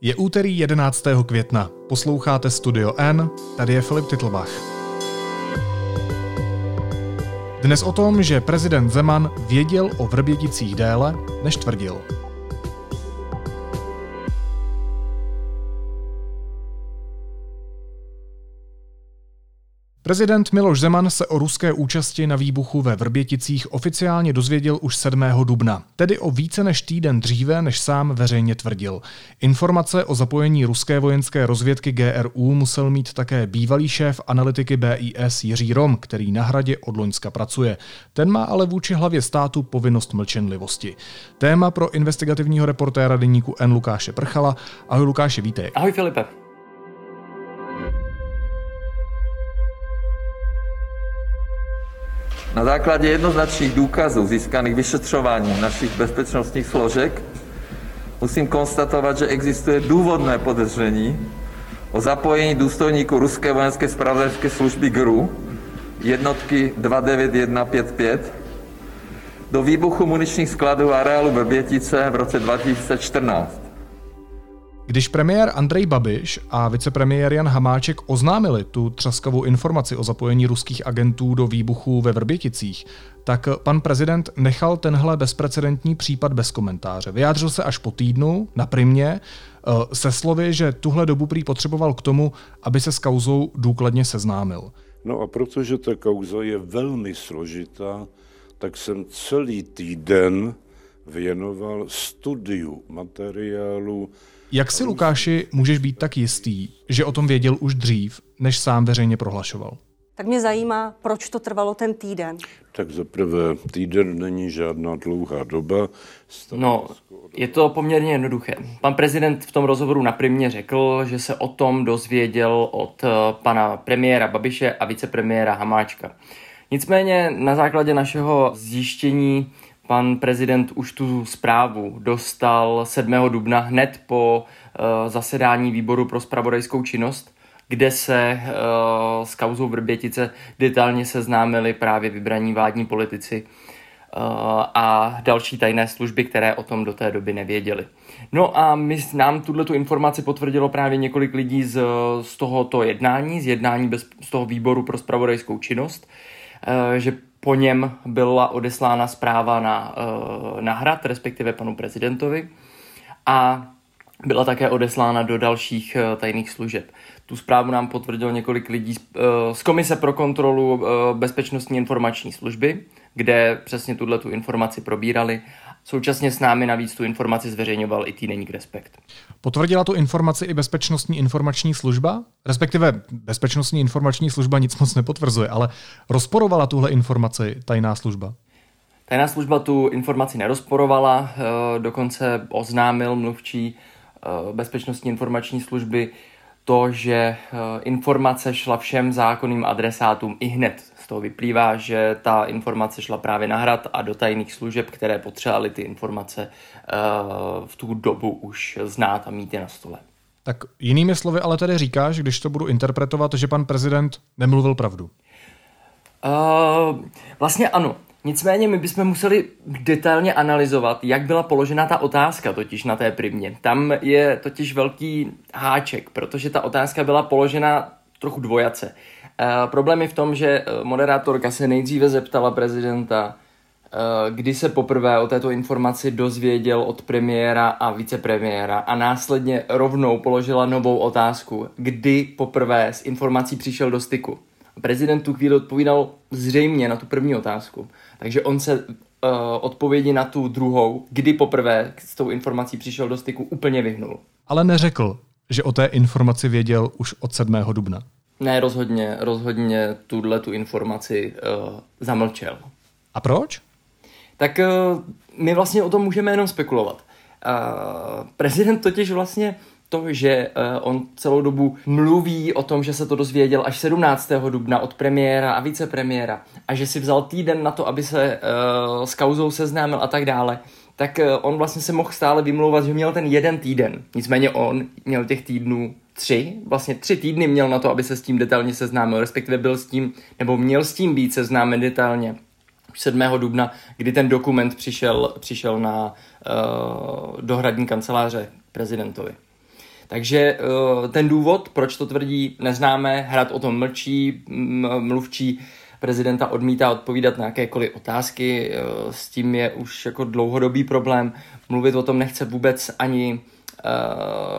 Je úterý 11. května. Posloucháte Studio N, tady je Filip Titlbach. Dnes o tom, že prezident Zeman věděl o Vrběticích déle, než tvrdil. Prezident Miloš Zeman se o ruské účasti na výbuchu ve Vrběticích oficiálně dozvěděl už 7. dubna, tedy o více než týden dříve, než sám veřejně tvrdil. Informace o zapojení ruské vojenské rozvědky GRU musel mít také bývalý šéf analytiky BIS Jiří Rom, který na hradě od Loňska pracuje. Ten má ale vůči hlavě státu povinnost mlčenlivosti. Téma pro investigativního reportéra deníku N. Lukáše Prchala. Ahoj Lukáše, vítej. Ahoj Filipe. Na základě jednoznačných důkazů získaných vyšetřováním našich bezpečnostních složek musím konstatovat, že existuje důvodné podezření o zapojení důstojníků ruské vojenské spravodajské služby GRU jednotky 29155 do výbuchu muničních skladů areálu Vrbětice v roce 2014. Když premiér Andrej Babiš a vicepremiér Jan Hamáček oznámili tu třaskavou informaci o zapojení ruských agentů do výbuchu ve Vrběticích, tak pan prezident nechal tenhle bezprecedentní případ bez komentáře. Vyjádřil se až po týdnu na primě eh, se slovy, že tuhle dobu prý potřeboval k tomu, aby se s kauzou důkladně seznámil. No a protože ta kauza je velmi složitá, tak jsem celý týden věnoval studiu materiálu, jak si, Lukáši, můžeš být tak jistý, že o tom věděl už dřív, než sám veřejně prohlašoval? Tak mě zajímá, proč to trvalo ten týden. Tak za prvé, týden není žádná dlouhá doba. No, je to poměrně jednoduché. Pan prezident v tom rozhovoru na primě řekl, že se o tom dozvěděl od eh, pana premiéra Babiše a vicepremiéra Hamáčka. Nicméně na základě našeho zjištění Pan prezident už tu zprávu dostal 7. dubna hned po uh, zasedání výboru pro spravodajskou činnost, kde se uh, s kauzou Vrbětice detailně seznámili právě vybraní vládní politici uh, a další tajné služby, které o tom do té doby nevěděli. No a my, nám tuhle tu informaci potvrdilo právě několik lidí z, z tohoto jednání, z jednání bez, z toho výboru pro spravodajskou činnost, že po něm byla odeslána zpráva na, eh, na hrad, respektive panu prezidentovi, a byla také odeslána do dalších eh, tajných služeb. Tu zprávu nám potvrdilo několik lidí z, eh, z Komise pro kontrolu bezpečnostní informační služby, kde přesně tuhle tu informaci probírali Současně s námi navíc tu informaci zveřejňoval i týdeník Respekt. Potvrdila tu informaci i Bezpečnostní informační služba? Respektive Bezpečnostní informační služba nic moc nepotvrzuje, ale rozporovala tuhle informaci tajná služba? Tajná služba tu informaci nerozporovala, eh, dokonce oznámil mluvčí eh, Bezpečnostní informační služby to, že eh, informace šla všem zákonným adresátům i hned z toho vyplývá, že ta informace šla právě na hrad a do tajných služeb, které potřebovaly ty informace uh, v tu dobu už znát a mít je na stole. Tak jinými slovy ale tady říkáš, když to budu interpretovat, že pan prezident nemluvil pravdu. Uh, vlastně ano. Nicméně my bychom museli detailně analyzovat, jak byla položena ta otázka totiž na té primě. Tam je totiž velký háček, protože ta otázka byla položena trochu dvojace. Uh, problém je v tom, že eh, moderátorka se nejdříve zeptala prezidenta, uh, kdy se poprvé o této informaci dozvěděl od premiéra a vicepremiéra a následně rovnou položila novou otázku, kdy poprvé s informací přišel do styku. Prezident tu chvíli odpovídal zřejmě na tu první otázku, takže on se uh, odpovědi na tu druhou, kdy poprvé s tou informací přišel do styku, úplně vyhnul. Ale neřekl, že o té informaci věděl už od 7. dubna. Ne, rozhodně, rozhodně tuhle tu informaci uh, zamlčel. A proč? Tak uh, my vlastně o tom můžeme jenom spekulovat. Uh, prezident totiž vlastně to, že uh, on celou dobu mluví o tom, že se to dozvěděl až 17. dubna od premiéra a vicepremiéra a že si vzal týden na to, aby se uh, s kauzou seznámil a tak dále, tak uh, on vlastně se mohl stále vymlouvat, že měl ten jeden týden. Nicméně on měl těch týdnů tři, vlastně tři týdny měl na to, aby se s tím detailně seznámil, respektive byl s tím, nebo měl s tím být seznámen detailně. 7. dubna, kdy ten dokument přišel, přišel na uh, dohradní kanceláře prezidentovi. Takže ten důvod, proč to tvrdí, neznáme, hrad o tom mlčí, mluvčí prezidenta odmítá odpovídat na jakékoliv otázky, s tím je už jako dlouhodobý problém, mluvit o tom nechce vůbec ani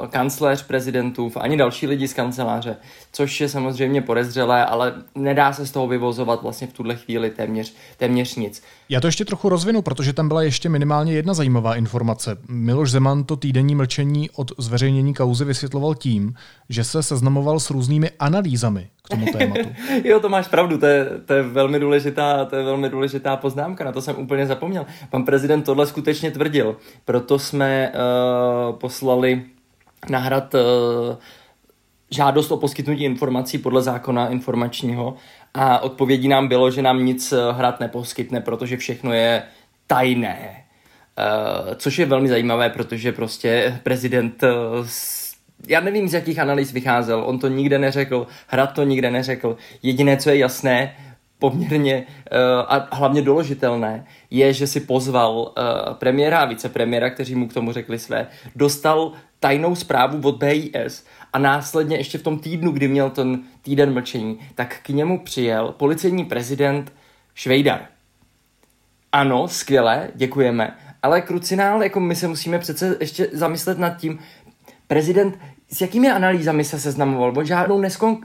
uh, kancléř prezidentův, ani další lidi z kanceláře, což je samozřejmě podezřelé, ale nedá se z toho vyvozovat vlastně v tuhle chvíli téměř, téměř nic. Já to ještě trochu rozvinu, protože tam byla ještě minimálně jedna zajímavá informace. Miloš Zeman to týdenní mlčení od zveřejnění kauzy vysvětloval tím, že se seznamoval s různými analýzami k tomu tématu. jo, to máš pravdu, to je, to je velmi důležitá, to je velmi důležitá poznámka, na to jsem úplně zapomněl. Pan prezident tohle skutečně tvrdil, proto jsme uh, poslali na hrad uh, žádost o poskytnutí informací podle zákona informačního a odpovědí nám bylo, že nám nic eh, hrad neposkytne, protože všechno je tajné. Uh, což je velmi zajímavé, protože prostě prezident já nevím, z jakých analýz vycházel, on to nikde neřekl, Hrad to nikde neřekl. Jediné, co je jasné, poměrně uh, a hlavně doložitelné, je, že si pozval uh, premiéra a vicepremiéra, kteří mu k tomu řekli své, dostal tajnou zprávu od BIS a následně ještě v tom týdnu, kdy měl ten týden mlčení, tak k němu přijel policejní prezident Švejdar. Ano, skvěle, děkujeme, ale krucinál, jako my se musíme přece ještě zamyslet nad tím, prezident s jakými analýzami se seznamoval? On žádnou neskon,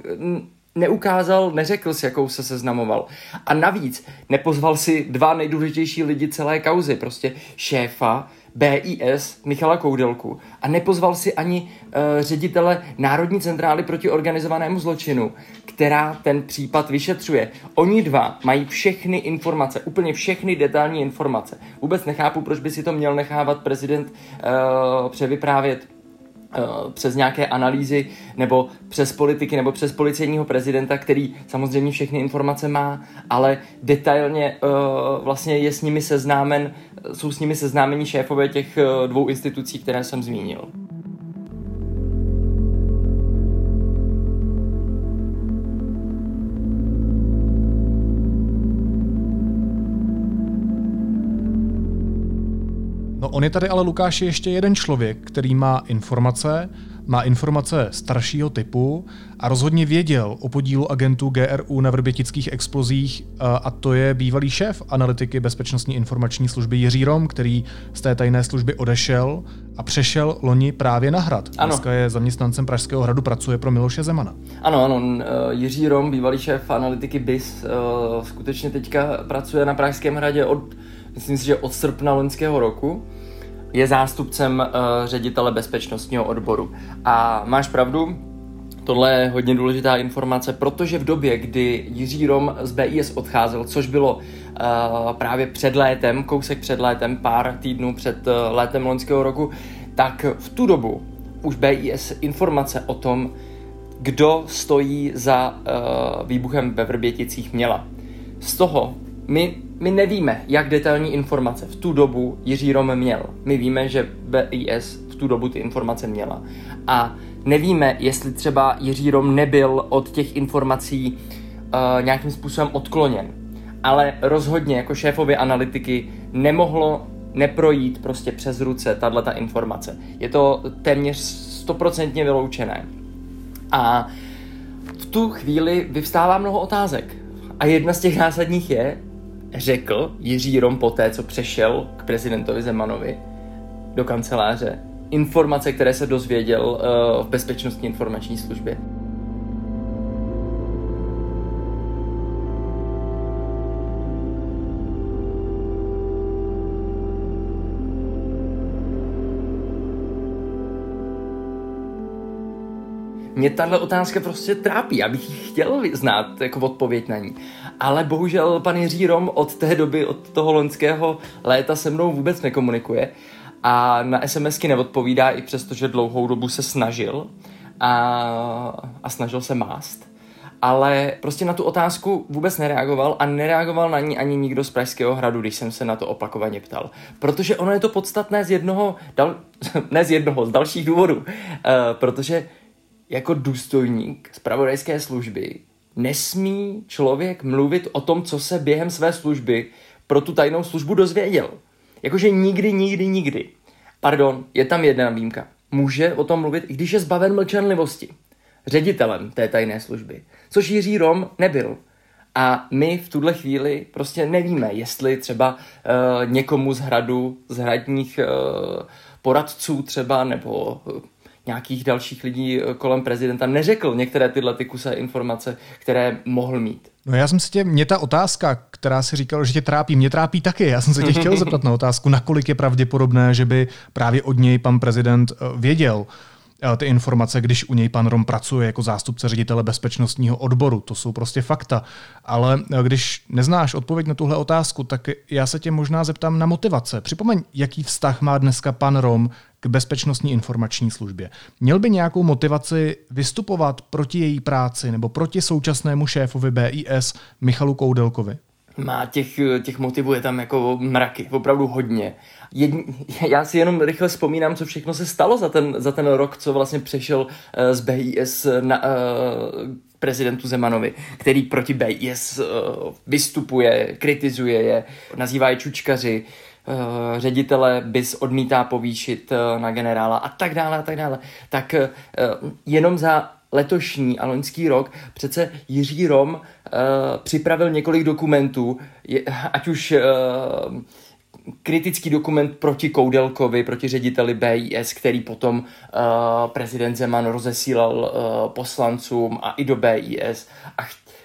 neukázal, neřekl s jakou se seznamoval. A navíc nepozval si dva nejdůležitější lidi celé kauzy, prostě šéfa BIS Michala Koudelku a nepozval si ani uh, ředitele Národní centrály proti organizovanému zločinu, která ten případ vyšetřuje. Oni dva mají všechny informace, úplně všechny detailní informace. Vůbec nechápu, proč by si to měl nechávat prezident uh, převyprávět přes nějaké analýzy nebo přes politiky nebo přes policejního prezidenta, který samozřejmě všechny informace má, ale detailně uh, vlastně je s nimi seznámen, jsou s nimi seznámení šéfové těch uh, dvou institucí, které jsem zmínil. On je tady ale Lukáš ještě jeden člověk, který má informace, má informace staršího typu a rozhodně věděl o podílu agentů GRU na vrbětických explozích a to je bývalý šéf analytiky Bezpečnostní informační služby Jiří Rom, který z té tajné služby odešel a přešel loni právě na hrad. Ano. Dneska je zaměstnancem Pražského hradu, pracuje pro Miloše Zemana. Ano, ano, Jiří Rom, bývalý šéf analytiky BIS, skutečně teďka pracuje na Pražském hradě od, myslím si, že od srpna loňského roku je zástupcem uh, ředitele bezpečnostního odboru. A máš pravdu, Tohle je hodně důležitá informace, protože v době, kdy Jiří Rom z BIS odcházel, což bylo uh, právě před létem, kousek před létem, pár týdnů před uh, létem loňského roku, tak v tu dobu už BIS informace o tom, kdo stojí za uh, výbuchem ve Vrběticích měla. Z toho my, my nevíme, jak detailní informace v tu dobu Jiří Rom měl. My víme, že BIS v tu dobu ty informace měla. A nevíme, jestli třeba Jiří Rom nebyl od těch informací uh, nějakým způsobem odkloněn. Ale rozhodně jako šéfovi analytiky nemohlo neprojít prostě přes ruce tahle ta informace. Je to téměř stoprocentně vyloučené. A v tu chvíli vyvstává mnoho otázek. A jedna z těch zásadních je, řekl Jiří Rom poté, co přešel k prezidentovi Zemanovi do kanceláře, informace, které se dozvěděl uh, v bezpečnostní informační službě. Mě tahle otázka prostě trápí, já bych chtěl znát jako odpověď na ní. Ale bohužel pan Jiří Rom od té doby, od toho loňského léta se mnou vůbec nekomunikuje a na SMSky neodpovídá i přesto, že dlouhou dobu se snažil a, a snažil se mást. Ale prostě na tu otázku vůbec nereagoval a nereagoval na ní ani nikdo z Pražského hradu, když jsem se na to opakovaně ptal. Protože ono je to podstatné z jednoho, dal, ne z jednoho, z dalších důvodů. Uh, protože jako důstojník zpravodajské služby nesmí člověk mluvit o tom, co se během své služby pro tu tajnou službu dozvěděl. Jakože nikdy, nikdy, nikdy. Pardon, je tam jedna výjimka. může o tom mluvit, i když je zbaven mlčenlivosti ředitelem té tajné služby, což Jiří Rom nebyl. A my v tuhle chvíli prostě nevíme, jestli třeba uh, někomu z hradu, z hradních uh, poradců třeba, nebo uh, nějakých dalších lidí kolem prezidenta neřekl některé tyhle ty kuse informace, které mohl mít. No já jsem si tě, mě ta otázka, která si říkal, že tě trápí, mě trápí taky. Já jsem se tě chtěl zeptat na otázku, nakolik je pravděpodobné, že by právě od něj pan prezident věděl, Eh, ty informace, když u něj pan Rom pracuje jako zástupce ředitele bezpečnostního odboru. To jsou prostě fakta. Ale eh, když neznáš odpověď na tuhle otázku, tak já se tě možná zeptám na motivace. Připomeň, jaký vztah má dneska pan Rom k bezpečnostní informační službě. Měl by nějakou motivaci vystupovat proti její práci nebo proti současnému šéfovi BIS Michalu Koudelkovi? Má těch, těch motivů je tam jako mraky, opravdu hodně. Jedn, já si jenom rychle vzpomínám, co všechno se stalo za ten, za ten rok, co vlastně přešel uh, z BIS na uh, prezidentu Zemanovi, který proti BIS uh, vystupuje, kritizuje je, nazývá je čučkaři, uh, ředitele BIS odmítá povýšit uh, na generála a tak dále a tak dále. Tak uh, jenom za letošní a loňský rok. Přece Jiří Rom uh, připravil několik dokumentů, je, ať už uh, kritický dokument proti Koudelkovi, proti řediteli BIS, který potom uh, prezident Zeman rozesílal uh, poslancům a i do BIS a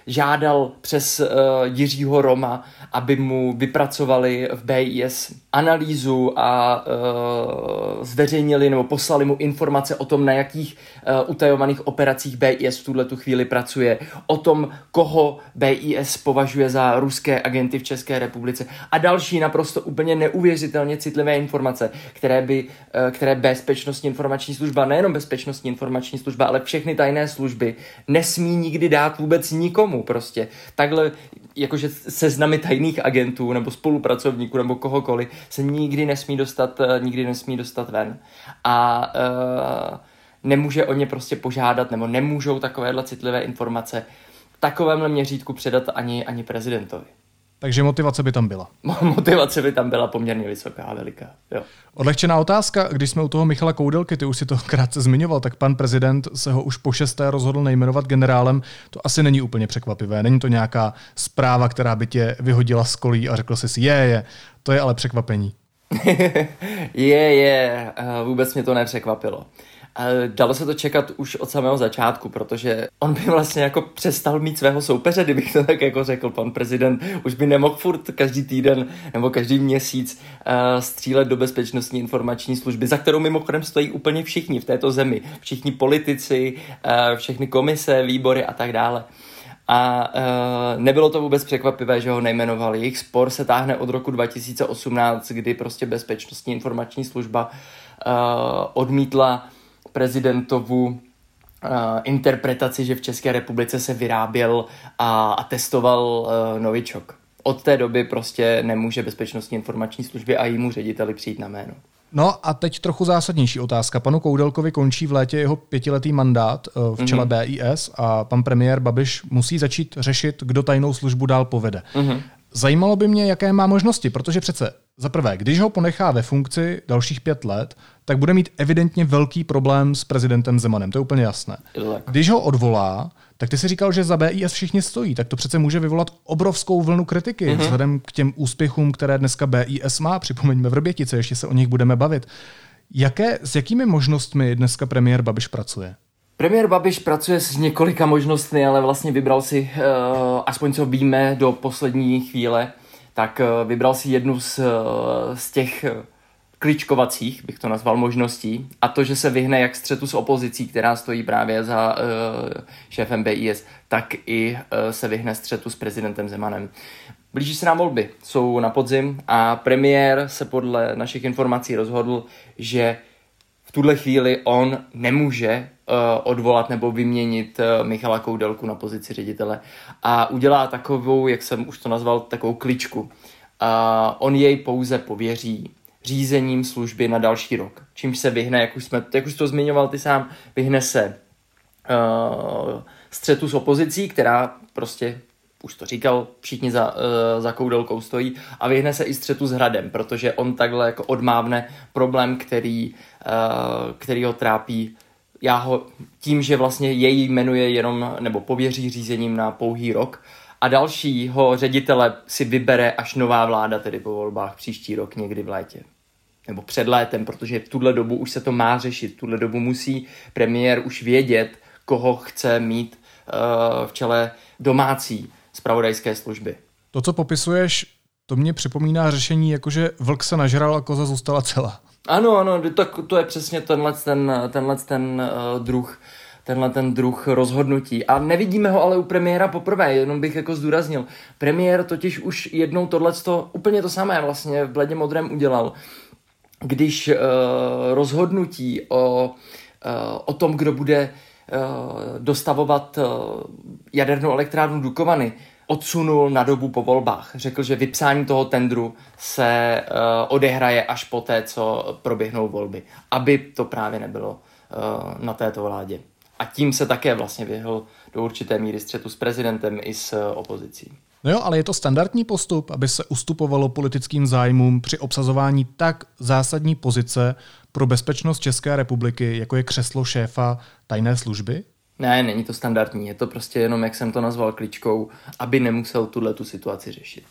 žádal přes uh, Jiřího Roma, aby mu vypracovali v BIS analýzu a uh, zveřejnili nebo poslali mu informace o tom, na jakých uh, utajovaných operacích BIS v tuhle tu chvíli pracuje, o tom, koho BIS považuje za ruské agenty v České republice a další naprosto úplně neuvěřitelně citlivé informace, které by, uh, které bezpečnostní informační služba, nejenom bezpečnostní informační služba, ale všechny tajné služby nesmí nikdy dát vůbec nikomu prostě. Takhle jakože seznamy tajných agentů nebo spolupracovníků nebo kohokoliv se nikdy nesmí dostat, eh, nikdy nesmí dostat ven. A uh, nemůže o ně prostě požádat nebo nemůžou takovéhle citlivé informace takovémhle měřítku předat ani, ani prezidentovi. Takže motivace by tam byla. motivace by tam byla poměrně vysoká a veliká. Jo. Odlehčená otázka, když jsme u toho Michala Koudelky, ty už si to krátce zmiňoval, tak pan prezident se ho už po šesté rozhodl nejmenovat generálem. To asi není úplně překvapivé. Není to nějaká zpráva, která by tě vyhodila z kolí a řekl si, je, je, to je ale překvapení. je, je, eh, vůbec mě to nepřekvapilo. Dalo se to čekat už od samého začátku, protože on by vlastně jako přestal mít svého soupeře, kdybych to tak jako řekl. Pan prezident už by nemohl furt každý týden nebo každý měsíc uh, střílet do bezpečnostní informační služby, za kterou mimochodem stojí úplně všichni v této zemi. Všichni politici, uh, všechny komise, výbory a tak dále. A uh, nebylo to vůbec překvapivé, že ho nejmenovali. Jejich spor se táhne od roku 2018, kdy prostě bezpečnostní informační služba uh, odmítla prezidentovu uh, interpretaci, že v České republice se vyráběl a, a testoval uh, novičok. Od té doby prostě nemůže bezpečnostní informační služby a jímu řediteli přijít na jméno. No a teď trochu zásadnější otázka. Panu Koudelkovi končí v létě jeho pětiletý mandát uh, v čele mm-hmm. BIS a pan premiér Babiš musí začít řešit, kdo tajnou službu dál povede. Mm-hmm. Zajímalo by mě, jaké má možnosti, protože přece za prvé, když ho ponechá ve funkci dalších pět let, tak bude mít evidentně velký problém s prezidentem Zemanem, to je úplně jasné. Když ho odvolá, tak ty si říkal, že za BIS všichni stojí, tak to přece může vyvolat obrovskou vlnu kritiky mm-hmm. vzhledem k těm úspěchům, které dneska BIS má. Připomeňme Vrbětice, ještě se o nich budeme bavit. Jaké, s jakými možnostmi dneska premiér Babiš pracuje? Premiér Babiš pracuje s několika možnostmi, ale vlastně vybral si, uh, aspoň co víme do poslední chvíle, tak uh, vybral si jednu z, uh, z těch kličkovacích, bych to nazval, možností, a to, že se vyhne jak střetu s opozicí, která stojí právě za uh, šéfem BIS, tak i uh, se vyhne střetu s prezidentem Zemanem. Blíží se nám volby, jsou na podzim a premiér se podle našich informací rozhodl, že v tuhle chvíli on nemůže uh, odvolat nebo vyměnit uh, Michala Koudelku na pozici ředitele a udělá takovou, jak jsem už to nazval, takovou kličku. Uh, on jej pouze pověří řízením služby na další rok. Čímž se vyhne, jak už, jsme, jak už to zmiňoval ty sám, vyhne se uh, střetu s opozicí, která prostě už to říkal, všichni za, uh, za koudelkou stojí a vyhne se i střetu s hradem, protože on takhle jako odmávne problém, který, uh, který ho trápí já ho tím, že vlastně jej jmenuje jenom, nebo pověří řízením na pouhý rok a dalšího ředitele si vybere až nová vláda, tedy po volbách příští rok někdy v létě. Nebo před létem, protože v tuhle dobu už se to má řešit. V tuhle dobu musí premiér už vědět, koho chce mít uh, v čele domácí spravodajské služby. To, co popisuješ, to mě připomíná řešení, jakože vlk se nažral a koza zůstala celá. Ano, ano, to, to je přesně tenhle ten, tenhle ten uh, druh tenhle ten druh rozhodnutí. A nevidíme ho ale u premiéra poprvé, jenom bych jako zdůraznil. Premiér totiž už jednou tohle úplně to samé vlastně v bledě modrém udělal. Když uh, rozhodnutí o, uh, o tom, kdo bude uh, dostavovat jadernou elektrárnu Dukovany, odsunul na dobu po volbách. Řekl, že vypsání toho tendru se odehraje až po té, co proběhnou volby, aby to právě nebylo na této vládě. A tím se také vlastně vyhl do určité míry střetu s prezidentem i s opozicí. No jo, ale je to standardní postup, aby se ustupovalo politickým zájmům při obsazování tak zásadní pozice pro bezpečnost České republiky, jako je křeslo šéfa tajné služby? Ne, není to standardní, je to prostě jenom, jak jsem to nazval, kličkou, aby nemusel tuhle tu situaci řešit.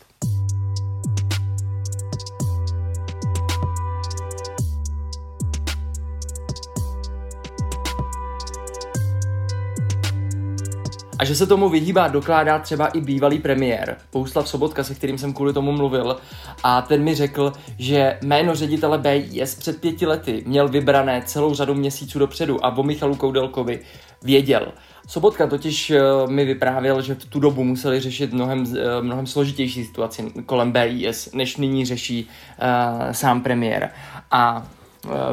A že se tomu vyhýbá, dokládá třeba i bývalý premiér Pouslav Sobotka, se kterým jsem kvůli tomu mluvil. A ten mi řekl, že jméno ředitele BIS před pěti lety měl vybrané celou řadu měsíců dopředu a o Michalu Koudelkovi věděl. Sobotka totiž eh, mi vyprávěl, že v tu dobu museli řešit mnohem, eh, mnohem složitější situaci kolem BIS, než nyní řeší uh, sám premiér. A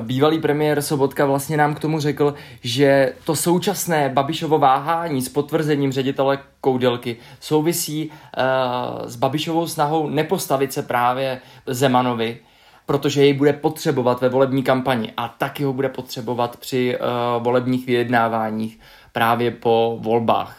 bývalý premiér Sobotka vlastně nám k tomu řekl, že to současné Babišovo váhání s potvrzením ředitele Koudelky souvisí uh, s Babišovou snahou nepostavit se právě Zemanovi, protože jej bude potřebovat ve volební kampani a taky ho bude potřebovat při uh, volebních vyjednáváních právě po volbách.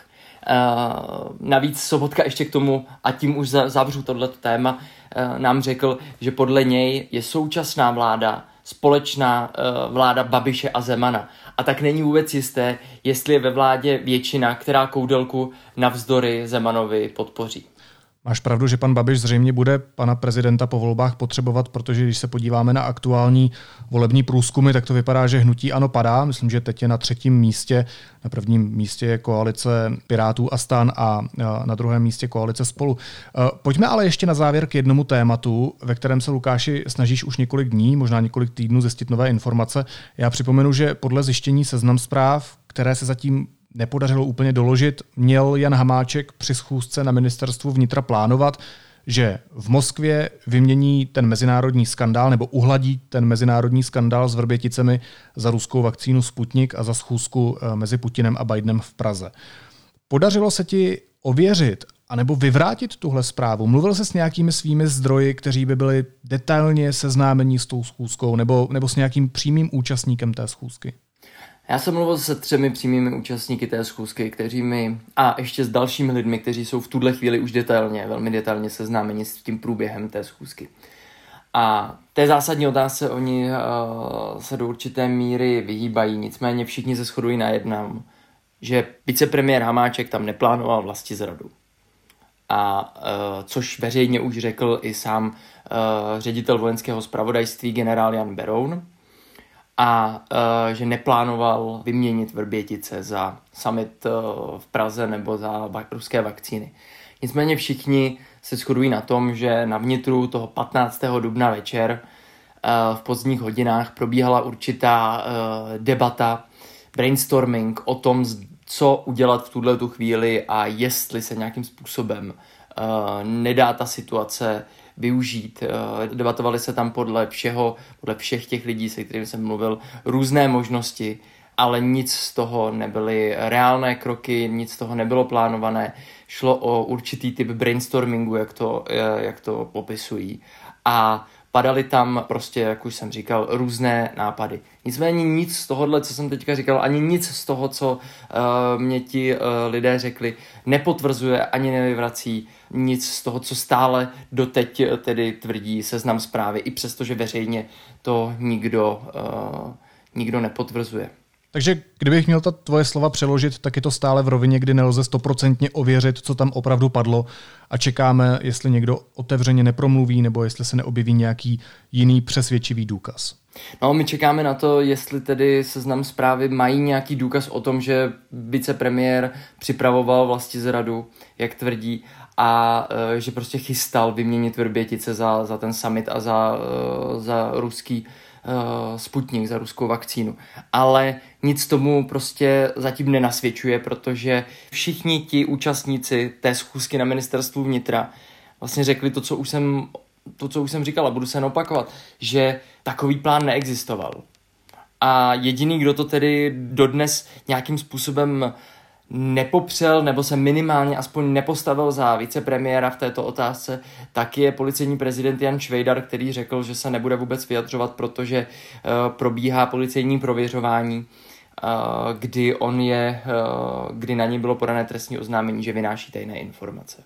Uh, navíc Sobotka ještě k tomu, a tím už zavřu tohleto téma, uh, nám řekl, že podle něj je současná vláda společná uh, vláda Babiše a Zemana. A tak není vůbec jisté, jestli je ve vládě většina, která koudelku navzdory Zemanovi podpoří. Máš pravdu, že pan Babiš zřejmě bude pana prezidenta po volbách potřebovat, protože když se podíváme na aktuální volební průzkumy, tak to vypadá, že hnutí ano padá. Myslím, že teď je na třetím místě. Na prvním místě je koalice Pirátů a stan a na druhém místě koalice spolu. E, pojďme ale ještě na závěr k jednomu tématu, ve kterém se Lukáši snažíš už několik dní, možná několik týdnů zjistit nové informace. Já připomenu, že podle zjištění seznam zpráv, které se zatím nepodařilo úplně doložit, měl Jan Hamáček při schůzce na ministerstvu vnitra plánovat, že v Moskvě vymění ten mezinárodní skandál nebo uhladí ten mezinárodní skandál s Vrběticemi za ruskou vakcínu Sputnik a za schůzku eh, mezi Putinem a Bidenem v Praze. Podařilo se ti ověřit anebo vyvrátit tuhle zprávu? Mluvil se s nějakými svými zdroji, kteří by byli detailně seznámení s tou schůzkou nebo, nebo s nějakým přímým účastníkem té schůzky? Já jsem mluvil se třemi přímými účastníky té schůzky, kteří mi, a ještě s dalšími lidmi, kteří jsou v tuhle chvíli už detailně, velmi detailně seznámeni s tím průběhem té schůzky. A té zásadní otázce oni uh, se do určité míry vyhýbají, nicméně všichni se shodují na jednom, že vicepremiér Hamáček tam neplánoval vlasti zradu. A uh, což veřejně už řekl i sám uh, ředitel vojenského zpravodajství generál Jan Beroun, a uh, že neplánoval vyměnit Vrbětice za summit uh, v Praze nebo za va- ruské vakcíny. Nicméně všichni se shodují na tom, že na vnitru toho 15. dubna večer uh, v pozdních hodinách probíhala určitá debata, brainstorming o tom, co udělat v tuhle tu chvíli a jestli se nějakým způsobem nedá ta situace využít. Eh, debatovali se tam podle všeho, podle všech těch lidí, se kterými jsem mluvil, různé možnosti, ale nic z toho nebyly reálné kroky, nic z toho nebylo plánované. Šlo o určitý typ brainstormingu, jak to, eh, jak to popisují. A padaly tam prostě, jak už jsem říkal, různé nápady. Nicméně nic z tohohle, co jsem teďka říkal, ani nic z toho, co uh, mě ti uh, lidé řekli, nepotvrzuje ani nevyvrací nic z toho, co stále doteď tedy tvrdí seznam zprávy, i přesto, že veřejně to nikdo, uh, nikdo nepotvrzuje. Takže kdybych měl ta tvoje slova přeložit, tak je to stále v rovině, kdy nelze stoprocentně ověřit, co tam opravdu padlo a čekáme, jestli někdo otevřeně nepromluví nebo jestli se neobjeví nějaký jiný přesvědčivý důkaz. No, my čekáme na to, jestli tedy seznam zprávy mají nějaký důkaz o tom, že vicepremiér připravoval vlastní zradu, jak tvrdí, a e, že prostě chystal vyměnit Vrbětice za, za ten summit a za, e, za ruský uh, Sputnik, za ruskou vakcínu. Ale nic tomu prostě zatím nenasvědčuje, protože všichni ti účastníci té schůzky na ministerstvu vnitra vlastně řekli to, co už jsem, to, co už jsem říkal a budu se jen opakovat, že takový plán neexistoval. A jediný, kdo to tedy dodnes nějakým způsobem nepopřel nebo se minimálně aspoň nepostavil za vicepremiéra v této otázce, tak je policejní prezident Jan Švejdar, který řekl, že se nebude vůbec vyjadřovat, protože uh, probíhá policejní prověřování, uh, kdy on je, uh, kdy na ní bylo podané trestní oznámení, že vynáší tajné informace.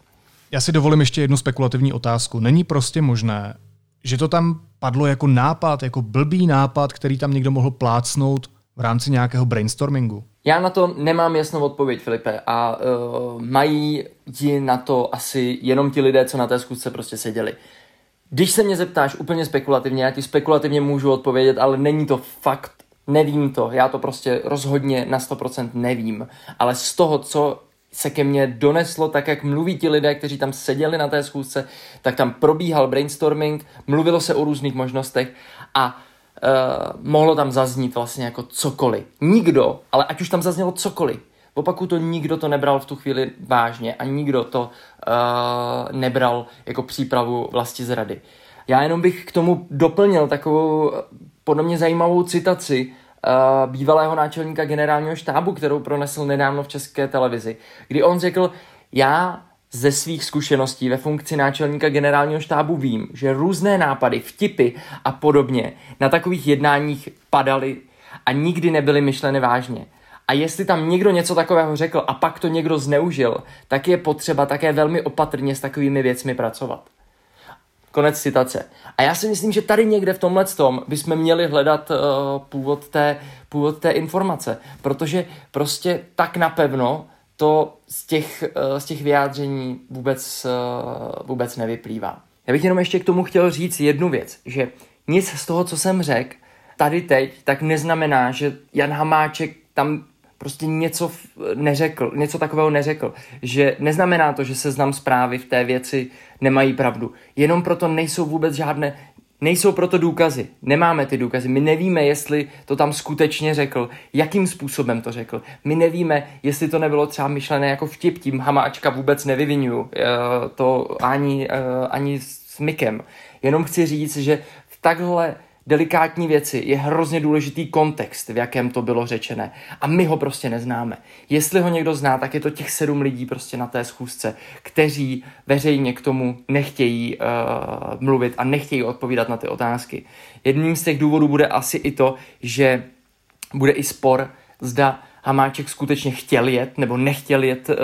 Já si dovolím ještě jednu spekulativní otázku. Není prostě možné, že to tam padlo jako nápad, jako blbý nápad, který tam někdo mohl plácnout v rámci nějakého brainstormingu? Já na to nemám jasnou odpověď, Filipe, a uh, mají ji na to asi jenom ti lidé, co na té zkusce prostě seděli. Když se mě zeptáš úplně spekulativně, já ti spekulativně můžu odpovědět, ale není to fakt, nevím to, já to prostě rozhodně na 100% nevím, ale z toho, co se ke mně doneslo, tak jak mluví ti lidé, kteří tam seděli na té schůzce, tak tam probíhal brainstorming, mluvilo se o různých možnostech a uh, mohlo tam zaznít vlastně jako cokoliv. Nikdo, ale ať už tam zaznělo cokoliv, opaku to nikdo to nebral v tu chvíli vážně a nikdo to uh, nebral jako přípravu vlasti zrady. Já jenom bych k tomu doplnil takovou podle mě zajímavou citaci uh, bývalého náčelníka generálního štábu, kterou pronesl nedávno v české televizi, kdy on řekl, já ze svých zkušeností ve funkci náčelníka generálního štábu vím, že různé nápady, vtipy a podobně na takových jednáních padaly a nikdy nebyly myšleny vážně. A jestli tam někdo něco takového řekl a pak to někdo zneužil, tak je potřeba také velmi opatrně s takovými věcmi pracovat. Konec citace. A já si myslím, že tady někde v tomhle tom bychom měli hledat uh, původ, té, původ té informace, protože prostě tak napevno to z těch, eh, z těch vyjádření vůbec, eh, vůbec nevyplývá. Já bych jenom ještě k tomu chtěl říct jednu věc, že nic z toho, co jsem řekl tady teď, tak neznamená, že Jan Hamáček tam prostě něco neřekl, něco takového neřekl. Že neznamená to, že se znám zprávy v té věci nemají pravdu. Jenom proto nejsou vůbec žádné Nejsou proto důkazy. Nemáme ty důkazy. My nevíme, jestli to tam skutečně řekl, jakým způsobem to řekl. My nevíme, jestli to nebylo třeba myšlené jako vtip. Tím Hamáčka vůbec nevyvinuju. Eh, to ani, eh, ani s Mikem. Jenom chci říct, že v takhle delikátní věci je hrozně důležitý kontext, v jakém to bylo řečené. A my ho prostě neznáme. Jestli ho někdo zná, tak je to těch sedm lidí prostě na té schůzce, kteří veřejně k tomu nechtějí uh, mluvit a nechtějí odpovídat na ty otázky. Jedním z těch důvodů bude asi i to, že bude i spor, zda Hamáček skutečně chtěl jet nebo nechtěl jet uh,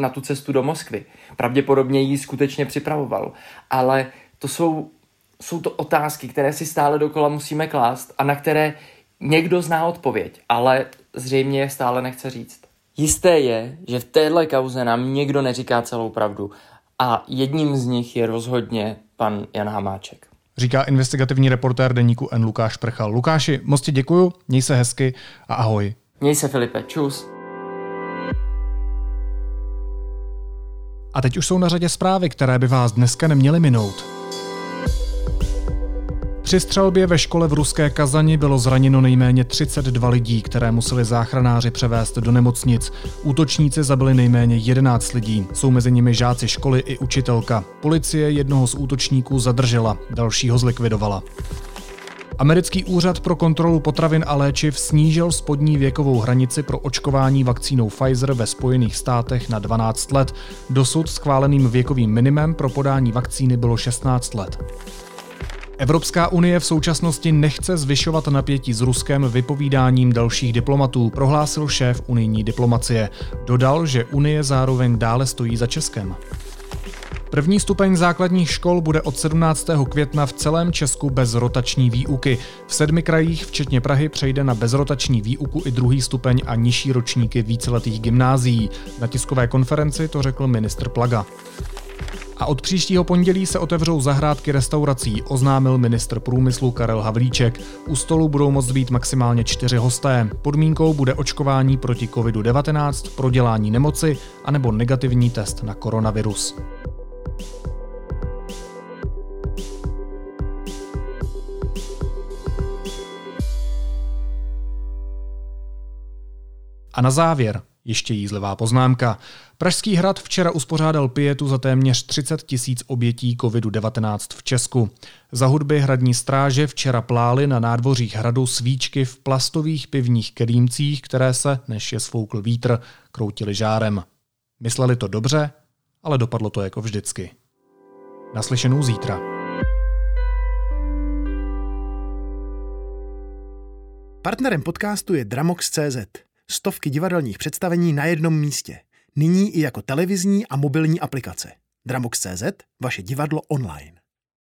na tu cestu do Moskvy. Pravděpodobně ji skutečně připravoval. Ale to jsou jsou to otázky, které si stále dokola musíme klást a na které někdo zná odpověď, ale zřejmě je stále nechce říct. Jisté je, že v téhle kauze nám někdo neříká celou pravdu a jedním z nich je rozhodně pan Jan Hamáček. Říká investigativní reportér deníku N. Lukáš Prchal. Lukáši, moc ti děkuju, měj se hezky a ahoj. Měj se Filipe, čus. A teď už jsou na řadě zprávy, které by vás dneska neměly minout. Při střelbě ve škole v ruské Kazani bylo zraněno nejméně 32 lidí, které museli záchranáři převést do nemocnic. Útočníci zabili nejméně 11 lidí. Jsou mezi nimi žáci školy i učitelka. Policie jednoho z útočníků zadržela, dalšího zlikvidovala. Americký úřad pro kontrolu potravin a léčiv snížil spodní věkovou hranici pro očkování vakcínou Pfizer ve Spojených státech na 12 let. Dosud schváleným věkovým minimem pro podání vakcíny bylo 16 let. Evropská unie v současnosti nechce zvyšovat napětí s Ruskem vypovídáním dalších diplomatů, prohlásil šéf unijní diplomacie. Dodal, že Unie zároveň dále stojí za Českem. První stupeň základních škol bude od 17. května v celém Česku bez rotační výuky. V sedmi krajích, včetně Prahy, přejde na bezrotační výuku i druhý stupeň a nižší ročníky víceletých gymnázií. Na tiskové konferenci to řekl ministr Plaga. A od příštího pondělí se otevřou zahrádky restaurací, oznámil ministr průmyslu Karel Havlíček. U stolu budou moct být maximálně čtyři hosté. Podmínkou bude očkování proti COVID-19, prodělání nemoci anebo negativní test na koronavirus. A na závěr ještě jízlivá poznámka. Pražský hrad včera uspořádal pietu za téměř 30 tisíc obětí COVID-19 v Česku. Za hudby hradní stráže včera plály na nádvořích hradu svíčky v plastových pivních kelímcích, které se, než je svoukl vítr, kroutily žárem. Mysleli to dobře, ale dopadlo to jako vždycky. Naslyšenou zítra. Partnerem podcastu je Dramox.cz. Stovky divadelních představení na jednom místě. Nyní i jako televizní a mobilní aplikace. Dramox.cz, vaše divadlo online.